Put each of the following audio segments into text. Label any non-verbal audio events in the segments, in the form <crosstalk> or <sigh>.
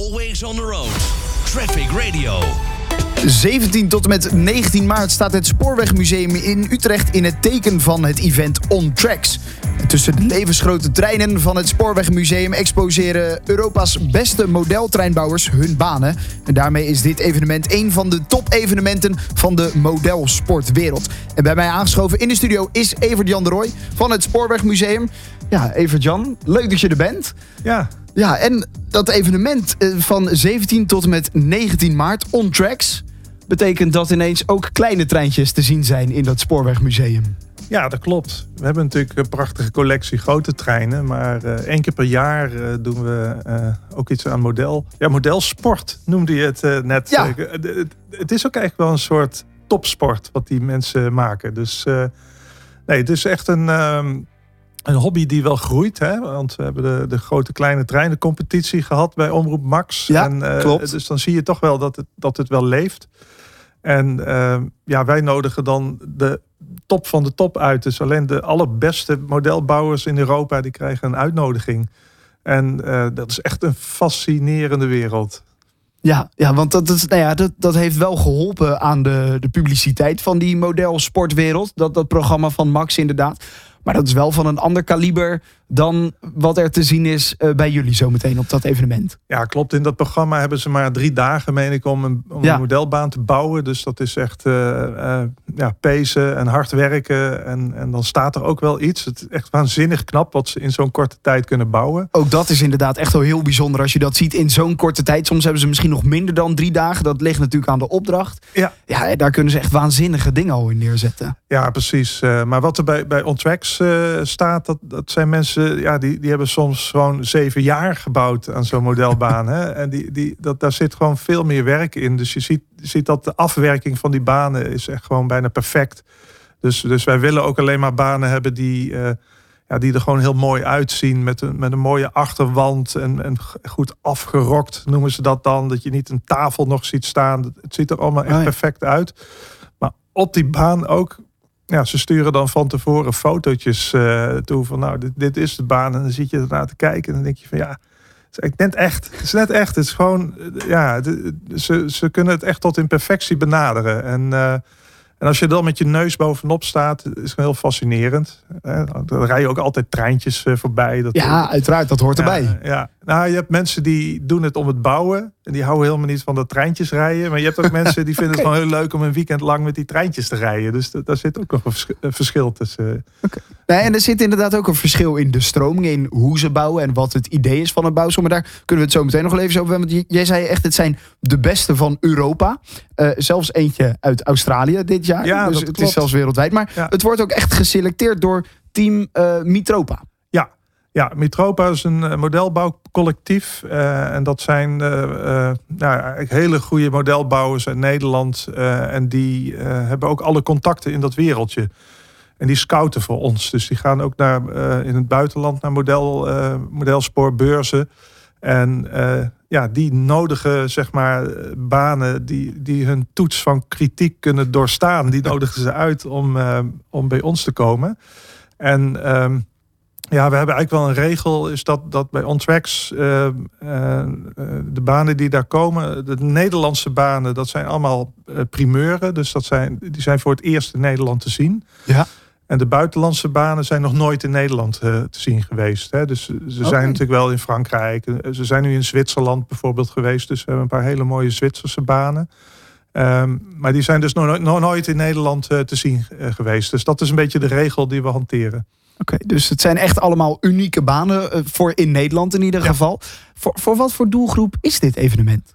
Always on the road. Traffic Radio. 17 tot en met 19 maart staat het Spoorwegmuseum in Utrecht in het teken van het event On Tracks. En tussen de levensgrote treinen van het Spoorwegmuseum exposeren Europa's beste modeltreinbouwers hun banen. En daarmee is dit evenement een van de top-evenementen van de modelsportwereld. En bij mij aangeschoven in de studio is Evert-Jan de Rooij van het Spoorwegmuseum. Ja, Evert-Jan, leuk dat je er bent. Ja, Ja, en dat evenement eh, van 17 tot en met 19 maart, On Tracks, betekent dat ineens ook kleine treintjes te zien zijn in dat Spoorwegmuseum. ja, dat klopt. We hebben natuurlijk een prachtige collectie grote treinen. Maar eh, één keer per jaar eh, doen we ook iets aan model. Ja, modelsport noemde je het net. Ja. Het- is ook eigenlijk wel een soort topsport wat die mensen maken. Dus nee, het is echt een, ehm, een hobby die wel groeit. Hè? Want we hebben de, de grote kleine treinencompetitie gehad bij Omroep Max. Ja, eh, klopt. Dus dan zie je toch wel dat het, dat het wel leeft. En ehm, ja, wij nodigen dan de top van de top uit. Dus alleen de allerbeste modelbouwers in Europa die krijgen een uitnodiging. En eh, dat is echt een fascinerende wereld. Ja, ja want dat, is, nou ja, dat, dat heeft wel geholpen aan de, de publiciteit van die modelsportwereld. Dat, dat programma van Max inderdaad. Maar dat is wel van een ander kaliber dan wat er te zien is eh, bij jullie zometeen op dat evenement. Ja, klopt. In dat programma hebben ze maar drie dagen, meen ik, om een, om Ja. een modelbaan te bouwen. Dus dat is echt eh, ja, pezen en hard werken. En, en dan staat er ook wel iets. Het is echt waanzinnig knap wat ze in zo'n korte tijd kunnen bouwen. Ook dat is inderdaad echt wel heel bijzonder als je dat ziet in zo'n korte tijd. Soms hebben ze misschien nog minder dan drie dagen. Dat ligt natuurlijk aan de opdracht. Ja. Ja, daar kunnen ze echt waanzinnige dingen al in neerzetten. Ja, precies. Maar wat er bij, bij OnTracks staat, dat, dat zijn mensen, ja, die, die hebben soms gewoon zeven jaar gebouwd aan zo'n modelbaan. hè? <laughs> En die, die, dat, daar zit gewoon veel meer werk in. Dus je ziet, je ziet dat de afwerking van die banen is echt gewoon bijna perfect. Dus, dus wij willen ook alleen maar banen hebben die, eh, ja, die er gewoon heel mooi uitzien. Met een, met een mooie achterwand en, en goed afgerokt noemen ze dat dan. Dat je niet een tafel nog ziet staan. Het ziet er allemaal echt ja. perfect uit. Maar op die baan ook ja, ze sturen dan van tevoren fotootjes eh, toe van nou, dit, dit is de baan. En dan zit je ernaar te kijken en dan denk je van ja, het is net echt. Het is net echt. Het is gewoon, eh, ja, ze, ze kunnen het echt tot in perfectie benaderen. En, eh, en als je dan met je neus bovenop staat, is het heel fascinerend. Eh, dan rij je ook altijd treintjes eh, voorbij. Dat, Ja, uiteraard, dat hoort erbij. ja, nou, je hebt mensen die doen het om het bouwen. En die houden helemaal niet van dat treintjes rijden. Maar je hebt ook <laughs> mensen die vinden het gewoon heel leuk om een weekend lang met die treintjes te rijden. Dus da- daar zit ook nog een vers- een verschil tussen. Nee, en er zit inderdaad ook een verschil in de stroming, in hoe ze bouwen en wat het idee is van het bouwsel. Maar daar kunnen we het zo meteen nog even over hebben. Want jij zei echt, het zijn de beste van Europa. Eh, zelfs eentje uit Australië dit jaar. Ja, dus het is zelfs wereldwijd. Maar Ja. het wordt ook echt geselecteerd door team eh, Mitropa. Ja, Mitropa is een eh, modelbouwcollectief. en dat zijn nou, hele goede modelbouwers uit Nederland. en die hebben ook alle contacten in dat wereldje. En die scouten voor ons. Dus die gaan ook naar, in het buitenland naar model, modelsporbeurzen. En ja, die nodigen zeg maar banen die, die hun toets van kritiek kunnen doorstaan. Die nodigen ze uit om, eh, om bij ons te komen. En ehm, ja, we hebben eigenlijk wel een regel, is dat, dat bij OnTracks eh, eh, de banen die daar komen, de Nederlandse banen, dat zijn allemaal primeuren. Dus dat zijn, die zijn voor het eerst in Nederland te zien. Ja. En de buitenlandse banen zijn nog nooit in Nederland eh, te zien geweest. Hè. Dus ze zijn natuurlijk wel in Frankrijk. Eh, Ze zijn nu in Zwitserland bijvoorbeeld geweest. Dus we hebben een paar hele mooie Zwitserse banen. Ehm, maar die zijn dus nog, nooit- nog nooit in Nederland eh, te zien geweest. Dus dat is een beetje de regel die we hanteren. Oké, dus het zijn echt allemaal unieke banen voor in Nederland in ieder Ja. geval. Voor, voor wat voor doelgroep is dit evenement?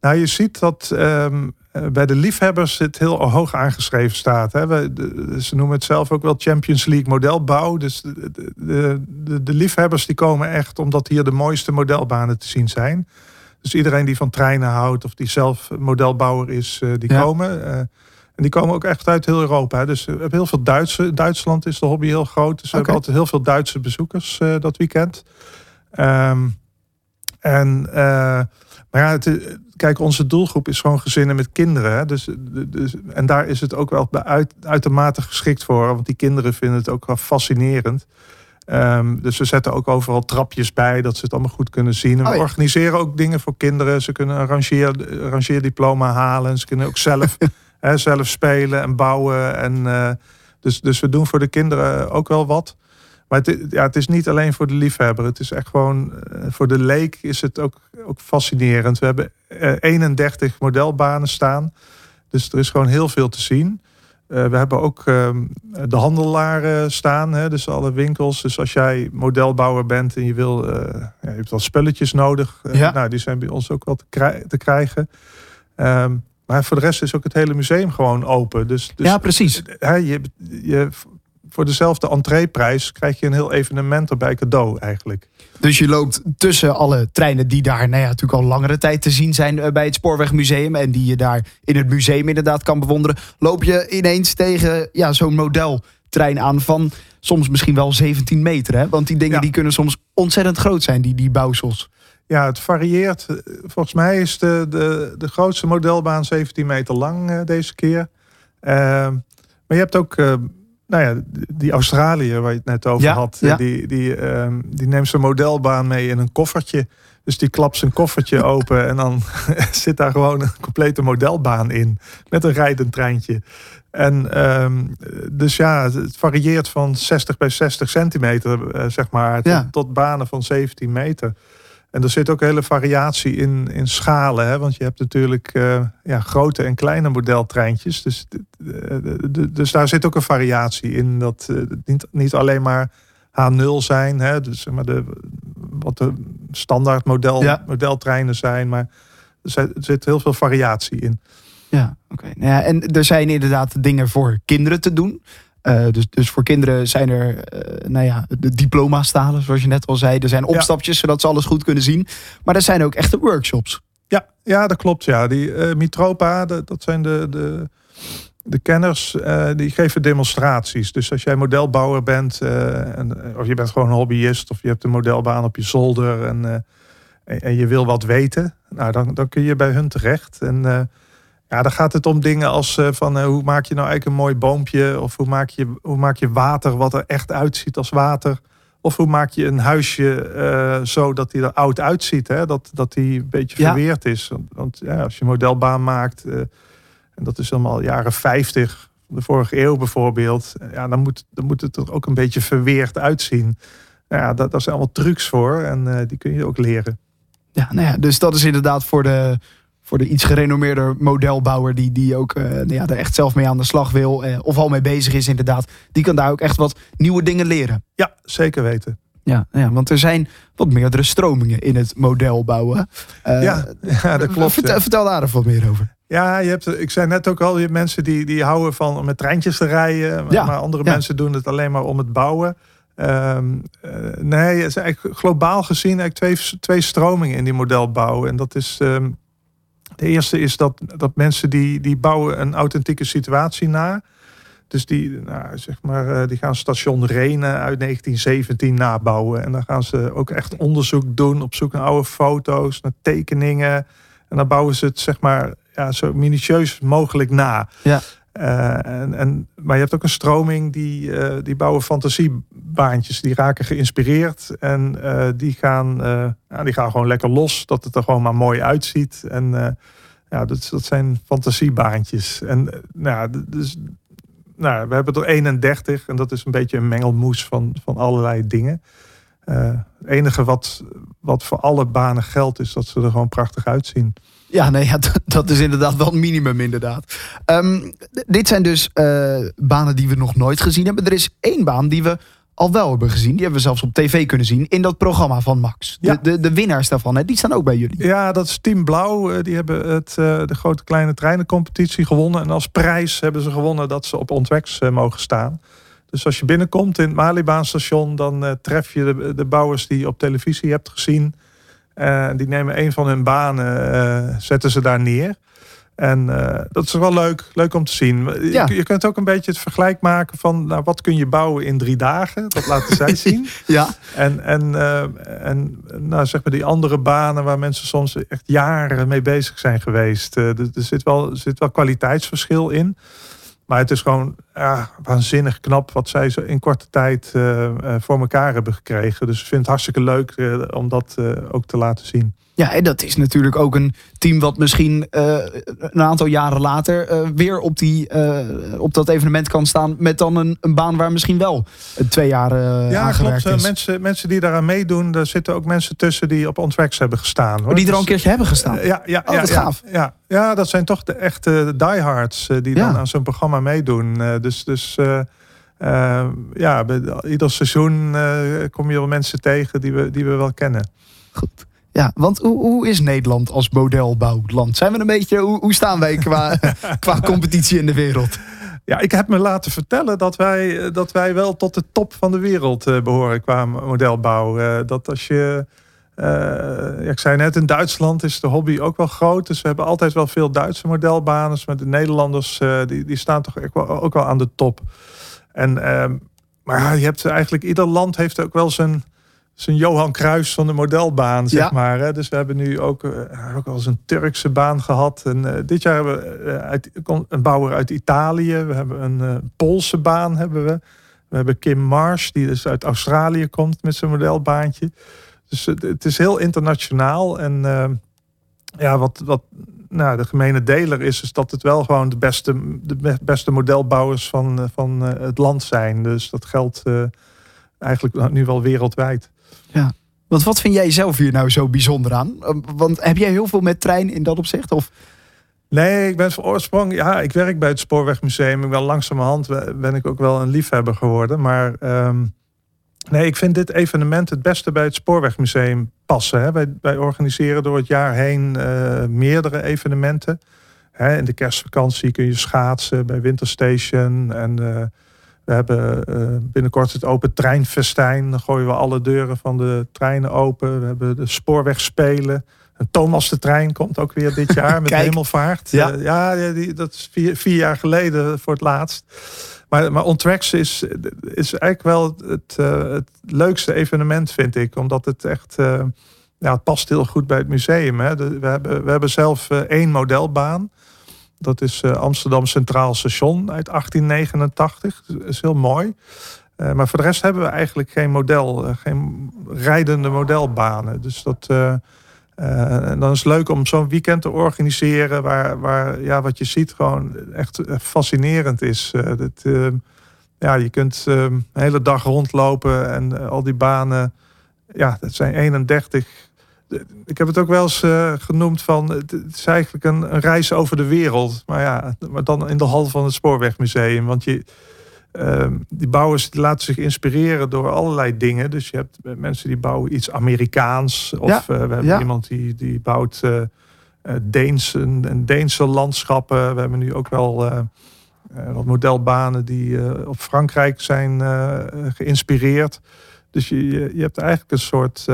Nou, je ziet dat ehm, eh, bij de liefhebbers het heel hoog aangeschreven staat. Hè. We, de- ze noemen het zelf ook wel Champions League modelbouw. Dus de, de, de, liefhebbers die komen echt omdat hier de mooiste modelbanen te zien zijn. Dus iedereen die van treinen houdt of die zelf modelbouwer is, eh, die Ja. komen. eh, en die komen ook echt uit heel Europa. hè. Dus we hebben heel veel Duitse. Duitsland is de hobby heel groot. Dus we hebben altijd heel veel Duitse bezoekers eh, dat weekend. Ehm, en, eh, maar ja, het, kijk, onze doelgroep is gewoon gezinnen met kinderen. Hè? Dus, dus, en daar is het ook wel uit, uitermate geschikt voor. Want die kinderen vinden het ook wel fascinerend. Ehm, dus we zetten ook overal trapjes bij, dat ze het allemaal goed kunnen zien. En we Oh ja. organiseren ook dingen voor kinderen. Ze kunnen een rangeer, rangeerdiploma halen. Ze kunnen ook zelf, <laughs> hè, zelf spelen en bouwen. En, eh, dus, dus we doen voor de kinderen ook wel wat. Maar het, ja, het is niet alleen voor de liefhebber. Het is echt gewoon, eh, voor de leek is het ook, ook fascinerend. We hebben eh, 31 modelbanen staan. Dus er is gewoon heel veel te zien. Eh, we hebben ook ehm, de handelaren staan, hè, dus alle winkels. Dus als jij modelbouwer bent en je wil, eh, ja, je hebt wel spulletjes nodig. eh, Ja. Nou, die zijn bij ons ook wel te, krij- te krijgen. Ehm, maar voor de rest is ook het hele museum gewoon open. Dus, dus ja, precies. hè, je, je, voor dezelfde entreeprijs krijg je een heel evenement erbij cadeau eigenlijk. Dus je loopt tussen alle treinen die daar nou ja, natuurlijk al langere tijd te zien zijn eh, bij het Spoorwegmuseum. En die je daar in het museum inderdaad kan bewonderen. Loop je ineens tegen ja, zo'n modeltrein aan van soms misschien wel 17 meter. Hè? Want die dingen Ja. die kunnen soms ontzettend groot zijn, die, die bouwsels. Ja, het varieert. Eh, Volgens mij is de, de, de grootste modelbaan 17 meter lang eh, deze keer. Ehm, maar je hebt ook, nou ja, die Australiër waar je het net over Ja, had. ja. Die, die, ehm, die neemt zijn modelbaan mee in een koffertje. Dus die klapt zijn koffertje <laughs> open en dan <laughs> zit daar gewoon een complete modelbaan in. Met een rijdend treintje. En ehm, dus ja, het- varieert van 60 bij 60 centimeter, eh, zeg maar, tot, Ja. tot banen van 17 meter. En er zit ook een hele variatie in, in schalen. Hè? Want je hebt natuurlijk eh, ja, grote en kleine modeltreintjes. Dus, dus daar zit ook een variatie in. Dat eh, niet, niet alleen maar H0 zijn. Hè? Dus zeg maar de, wat de standaard model, Ja. modeltreinen zijn. Maar er zit- er zit heel veel variatie in. Ja, oké. Nou ja, en er zijn inderdaad dingen voor kinderen te doen. Eh, dus, dus voor kinderen zijn er eh, nou ja, de diploma's stalen, zoals je net al zei. Er zijn opstapjes, zodat ze alles goed kunnen zien. Maar er zijn ook echte workshops. Ja, ja dat klopt. Ja. Die eh, Mitropa, de- dat zijn de, de, de kenners, die geven demonstraties. Dus als jij modelbouwer bent, en, of je bent gewoon een hobbyist, of je hebt een modelbaan op je zolder en, en, en je wil wat weten, nou, dan, dan kun je bij hun terecht. En ja, dan gaat het om dingen als eh, van eh, hoe maak je nou eigenlijk een mooi boompje, of hoe maak je, hoe maak je water wat er echt uitziet als water. Of hoe maak je een huisje eh, zo dat hij er oud uitziet? Hè? Dat, dat hij een beetje Ja. verweerd is. Want, want ja, als je een modelbaan maakt, en dat is allemaal jaren 50, de vorige eeuw bijvoorbeeld, ja, dan, moet, dan moet het er ook een beetje verweerd uitzien. Nou ja, dat, daar zijn allemaal trucs voor en die kun je ook leren. Ja, nou ja, dus dat is inderdaad voor de, voor de iets gerenommeerder modelbouwer... die, die ook eh, nou ja, er echt zelf mee aan de slag wil... Eh, of al mee bezig is inderdaad. Die kan daar ook echt wat nieuwe dingen leren. Ja, zeker weten. Ja, ja want er zijn wat meerdere stromingen in het modelbouwen. Eh, ja, <laughs> ja, dat klopt. Vertel, ja. vertel daar even wat meer over. Ja, je hebt, ik zei net ook al, je hebt mensen die, die houden van om met treintjes te rijden. Maar, Ja, maar andere mensen doen het alleen maar om het bouwen. Ehm, eh, nee, het is eigenlijk globaal gezien eigenlijk twee, twee stromingen in die modelbouw. En dat is, ehm, de eerste is dat, dat mensen die, die bouwen een authentieke situatie na. Dus die, nou, zeg maar, eh, die gaan station Renen uit 1917 nabouwen. En dan gaan ze ook echt onderzoek doen op zoek naar oude foto's, naar tekeningen. En dan bouwen ze het zeg maar ja, zo minutieus mogelijk na. Ja. Eh, en, maar je hebt ook een stroming die, eh, die bouwen fantasiebaantjes. Die raken geïnspireerd en eh, die, gaan, ja, die gaan gewoon lekker los. Dat het er gewoon maar mooi uitziet. En ja, dat, dat zijn fantasiebaantjes. En nou, dus, nou, we hebben er 31 en dat is een beetje een mengelmoes van, van allerlei dingen. Het enige wat, wat voor alle banen geldt is dat ze er gewoon prachtig uitzien. Ja, nee, ja, <laughs> dat, is inderdaad wel een minimum inderdaad. Ehm, dit zijn dus eh, banen die we nog nooit gezien hebben. Er is één baan die we al wel hebben gezien. Die hebben we zelfs op tv kunnen zien in dat programma van Max. De, Ja. de, de winnaars daarvan, hè, die staan ook bij jullie. Ja, dat is Team Blauw. Eh, Die hebben het, eh, de grote kleine treinencompetitie gewonnen. En als prijs hebben ze gewonnen dat ze op Ontwex eh, mogen staan. Dus als je binnenkomt in het Malibaanstation, dan tref je de, de bouwers die je op televisie hebt gezien. Eh, die nemen een van hun banen, eh, zetten ze daar neer. En eh, dat is wel leuk, leuk om te zien. Je, Ja. je kunt ook een beetje het vergelijk maken van nou, wat kun je bouwen in drie dagen. Dat laten zij <laughs> zien. Ja, En, en, en nou, zeg maar die andere banen waar mensen soms echt jaren mee bezig zijn geweest. er, er zit wel, er zit wel kwaliteitsverschil in. Maar het is gewoon ja, waanzinnig knap wat zij zo in korte tijd uh, voor elkaar hebben gekregen. Dus ik vind het hartstikke leuk uh, om dat ook te laten zien. Ja, en dat is natuurlijk ook een team wat misschien uh, een aantal jaren later uh, weer op, die, uh, op dat evenement kan staan. Met dan een, een baan waar misschien wel twee jaar ja, klopt. is. Mensen, mensen die daaraan meedoen, er zitten ook mensen tussen die op Ontwax hebben gestaan. Hoor. Oh, die er al een dus, keertje hebben gestaan? ja, ja, oh, ja, gaaf. Ja, ja, dat zijn toch de echte diehards die dan aan zo'n programma meedoen. dus dus ja, ieder seizoen kom je wel mensen tegen die we, die we wel kennen. Goed. Ja, want hoe, hoe is Nederland als modelbouwland? Zijn we een beetje, hoe, hoe staan wij qua, <laughs> qua competitie in de wereld? Ja, ik heb me laten vertellen dat wij, dat wij wel tot de top van de wereld uh, behoren qua modelbouw. Uh, dat als je, uh, ja, ik zei net, in Duitsland is de hobby ook wel groot. Dus we hebben altijd wel veel Duitse modelbanen. Maar de Nederlanders die, die staan toch ook wel, ook wel aan de top. En, ehm, maar je hebt eigenlijk, ieder land heeft ook wel zijn een Johan Kruis van de modelbaan, zeg maar. Hè. Dus we hebben nu ook, uh, ook al eens een Turkse baan gehad. En uh, dit jaar hebben we uh, uit, een bouwer uit Italië. We hebben een Poolse baan. Hebben we. we hebben Kim Marsh, die dus uit Australië komt met zijn modelbaantje. Dus het is heel internationaal. En ja, wat, wat nou, de gemene deler is, is dat het wel gewoon de beste, de beste modelbouwers van, van het land zijn. Dus dat geldt eigenlijk nu wel wereldwijd. Ja. Want wat vind jij zelf hier nou zo bijzonder aan? Want heb jij heel veel met trein in dat opzicht? Of? Nee, ik ben van oorsprong. Ja, ik werk bij het Spoorwegmuseum. Ik ben langzamerhand ben ik ook wel een liefhebber geworden. Maar ehm, nee, ik vind dit evenement het beste bij het Spoorwegmuseum passen. Hè. Wij, organiseren door het jaar heen uh, meerdere evenementen. Hè, in de kerstvakantie kun je schaatsen bij Winterstation. En uh, we hebben uh, binnenkort het open treinfestijn. Dan gooien we alle deuren van de treinen open. We hebben de spoorwegspelen. En Thomas de Trein komt ook weer dit jaar <laughs> met Hemelvaart. Ja, uh, ja die, dat is vier, vier, jaar geleden voor het laatst. Maar, maar is, is eigenlijk wel het, uh, het leukste evenement, vind ik. Omdat het echt... ja, het past heel goed bij het museum. Hè. De, we, hebben, we hebben zelf één modelbaan. Dat is uh, Amsterdam Centraal Station uit 1889. Dat is heel mooi. Uh, maar voor de rest hebben we eigenlijk geen model, uh, geen rijdende modelbanen. Dus dat, dan is het leuk om zo'n weekend te organiseren waar, waar ja, wat je ziet gewoon echt fascinerend is. dat, ja, je kunt een hele dag rondlopen en al die banen, ja, dat zijn 31 ik heb het ook wel eens uh, genoemd van het is eigenlijk een, een, reis over de wereld. Maar ja, maar dan in de hal van het Spoorwegmuseum. Want je, uh, die bouwers die laten zich inspireren door allerlei dingen. Dus je hebt mensen die bouwen iets Amerikaans. Of ja, uh, we hebben ja. iemand die, die bouwt Deens, een, een Deense landschappen. We hebben nu ook wel wat modelbanen die op Frankrijk zijn geïnspireerd. Dus je, je, je hebt eigenlijk een soort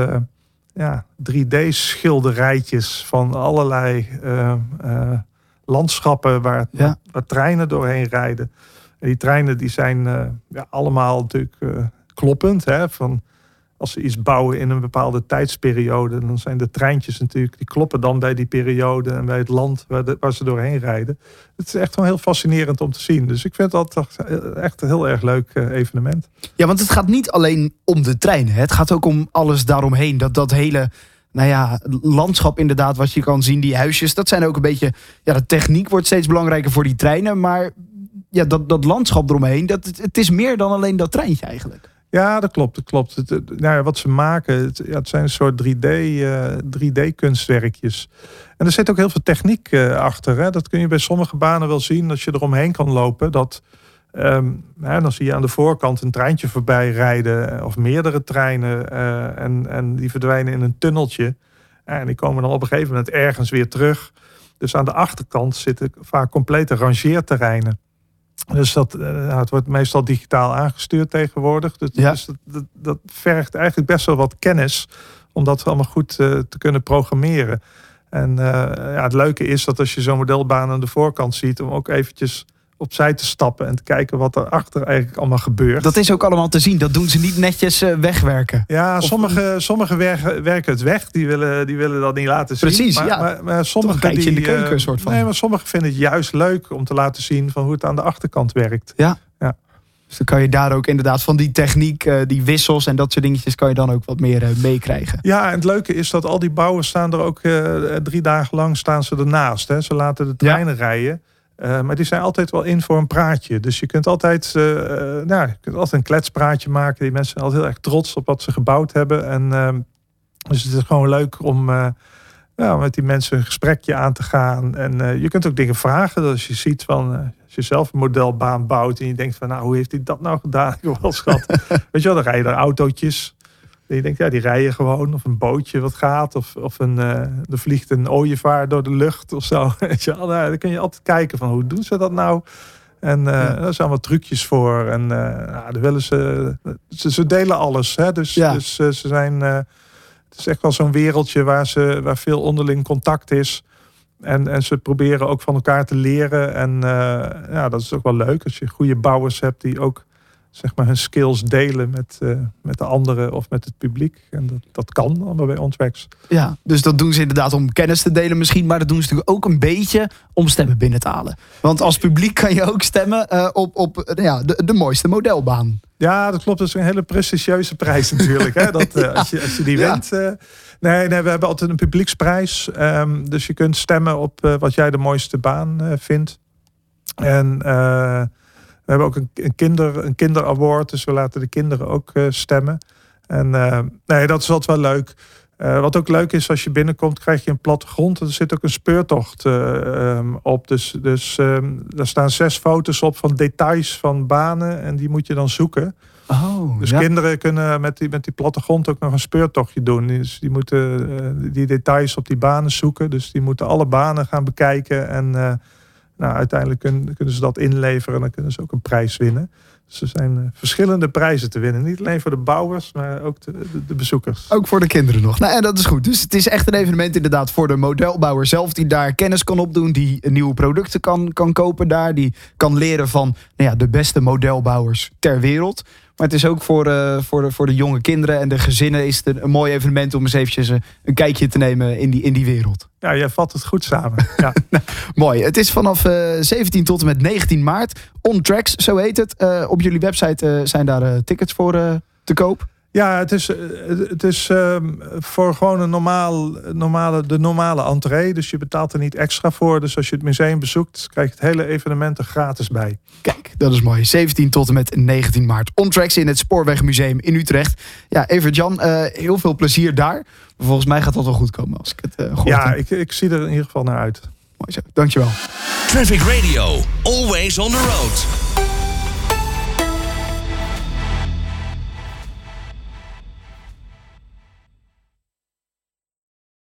ja, 3D-schilderijtjes van allerlei uh, uh, landschappen waar, ja. waar, treinen doorheen rijden. En die treinen die zijn uh, ja, allemaal natuurlijk kloppend. Hè, van als ze iets bouwen in een bepaalde tijdsperiode, dan zijn de treintjes natuurlijk, die kloppen dan bij die periode en bij het land waar, ze doorheen rijden. Het is echt wel heel fascinerend om te zien. Dus ik vind dat echt een heel erg leuk eh, evenement. Ja, want het gaat niet alleen om de trein. Hè? Het gaat ook om alles daaromheen. Dat, dat hele nou ja, landschap inderdaad, wat je kan zien, die huisjes. Dat zijn ook een beetje, ja, de techniek wordt steeds belangrijker voor die treinen. Maar ja, dat, dat landschap eromheen, dat, het is meer dan alleen dat treintje eigenlijk. Ja, dat klopt. Dat klopt. Nou wat ze maken, het, ja, het zijn een soort 3D, uh, 3D-kunstwerkjes. En er zit ook heel veel techniek uh, achter. Hè. Dat kun je bij sommige banen wel zien als je eromheen kan lopen. Dat, hè, dan zie je aan de voorkant een treintje voorbij rijden, eh, of meerdere treinen. En, en die verdwijnen in een tunneltje. En die komen dan op een gegeven moment ergens weer terug. Dus aan de achterkant zitten vaak complete rangeerterreinen. Dus dat, uh, het wordt meestal digitaal aangestuurd tegenwoordig. Dus, ja. dus dat, dat, vergt eigenlijk best wel wat kennis om dat allemaal goed uh, te kunnen programmeren. En uh, ja, het leuke is dat als je zo'n modelbaan aan de voorkant ziet, om ook eventjes opzij te stappen en te kijken wat er achter eigenlijk allemaal gebeurt. Dat is ook allemaal te zien. Dat doen ze niet netjes uh, wegwerken. Ja, sommigen sommige werken, werken het weg. Die willen, die willen dat niet laten zien. Precies, maar, ja. Maar, maar sommigen die, in de keuken, uh, soort van. Nee, maar sommigen vinden het juist leuk om te laten zien van hoe het aan de achterkant werkt. Ja. ja. Dus dan kan je daar ook inderdaad van die techniek, uh, die wissels en dat soort dingetjes, kan je dan ook wat meer meekrijgen. Ja, en het leuke is dat al die bouwers staan er ook drie dagen lang staan ze ernaast. Hè. Ze laten de treinen ja. rijden. Uh, maar die zijn altijd wel in voor een praatje. Dus je kunt altijd, uh, nou, je kunt altijd een kletspraatje maken. Die mensen zijn altijd heel erg trots op wat ze gebouwd hebben. En uh, dus het is gewoon leuk om met die mensen een gesprekje aan te gaan. En je kunt ook dingen vragen. Dus als je ziet van, als je zelf een modelbaan bouwt en je denkt van, nou, hoe heeft hij dat nou gedaan? <laughs> Ik wel schat. Weet je wel, dan rijden er autootjes. Je denkt, ja, die rijden gewoon. Of een bootje wat gaat. Of, of een, uh, er vliegt een ooievaar door de lucht of zo. <laughs> Weet je wel, nou, dan kun je altijd kijken van hoe doen ze dat nou? En uh, ja. er zijn wat trucjes voor. En uh, nou, willen ze, ze, ze delen alles. Hè? Dus, Ja. dus ze zijn. het is echt wel zo'n wereldje waar, ze, waar veel onderling contact is. En, en ze proberen ook van elkaar te leren. En ja, dat is ook wel leuk als je goede bouwers hebt die ook zeg maar hun skills delen met, uh, met de anderen of met het publiek. En dat, dat kan allemaal bij Ontwerks. Ja, dus dat doen ze inderdaad om kennis te delen misschien. Maar dat doen ze natuurlijk ook een beetje om stemmen binnen te halen. Want als publiek kan je ook stemmen uh, op, op ja, de, de mooiste modelbaan. Ja, dat klopt. Dat is een hele prestigieuze prijs <laughs> natuurlijk. hè? Dat, als, je, als je die Ja. wint. nee, nee, we hebben altijd een publieksprijs. Um, dus je kunt stemmen op wat jij de mooiste baan vindt. En... We hebben ook een, een, kinder, een kinderaward, dus we laten de kinderen ook uh, stemmen. En uh, nee, dat is altijd wel leuk. Uh, wat ook leuk is, als je binnenkomt, krijg je een plattegrond. Er zit ook een speurtocht um, op. Dus, dus um, daar staan zes foto's op van details van banen. En die moet je dan zoeken. Oh, dus ja. kinderen kunnen met die, met die plattegrond ook nog een speurtochtje doen. Dus die moeten die details op die banen zoeken. Dus die moeten alle banen gaan bekijken. En nou, uiteindelijk kunnen, kunnen ze dat inleveren en dan kunnen ze ook een prijs winnen. Dus er zijn uh, verschillende prijzen te winnen. Niet alleen voor de bouwers, maar ook de, de, de, bezoekers. Ook voor de kinderen nog. Nou, en dat is goed. Dus het is echt een evenement inderdaad voor de modelbouwer zelf... die daar kennis kan opdoen, die nieuwe producten kan, kan kopen daar... die kan leren van nou ja, de beste modelbouwers ter wereld... Maar het is ook voor, uh, voor, de, voor de jonge kinderen en de gezinnen is het een, een mooi evenement om eens eventjes een, een kijkje te nemen in die, in die wereld. Ja, jij vat het goed samen. <laughs> Ja. mooi. Het is vanaf uh, 17 tot en met 19 maart. On Tracks, zo heet het. Uh, op jullie website zijn daar tickets voor te koop. Ja, het is, het is um, voor gewoon een normaal, normale, de normale entree. Dus je betaalt er niet extra voor. Dus als je het museum bezoekt, krijg je het hele evenement er gratis bij. Kijk, dat is mooi. 17 tot en met 19 maart. Ontracks in het Spoorwegmuseum in Utrecht. Ja, Evert-Jan, uh, heel veel plezier daar. Volgens mij gaat dat wel goed komen als ik het uh, Ja, ik, ik zie er in ieder geval naar uit. Mooi zo. Dankjewel. Traffic Radio. Always on the road.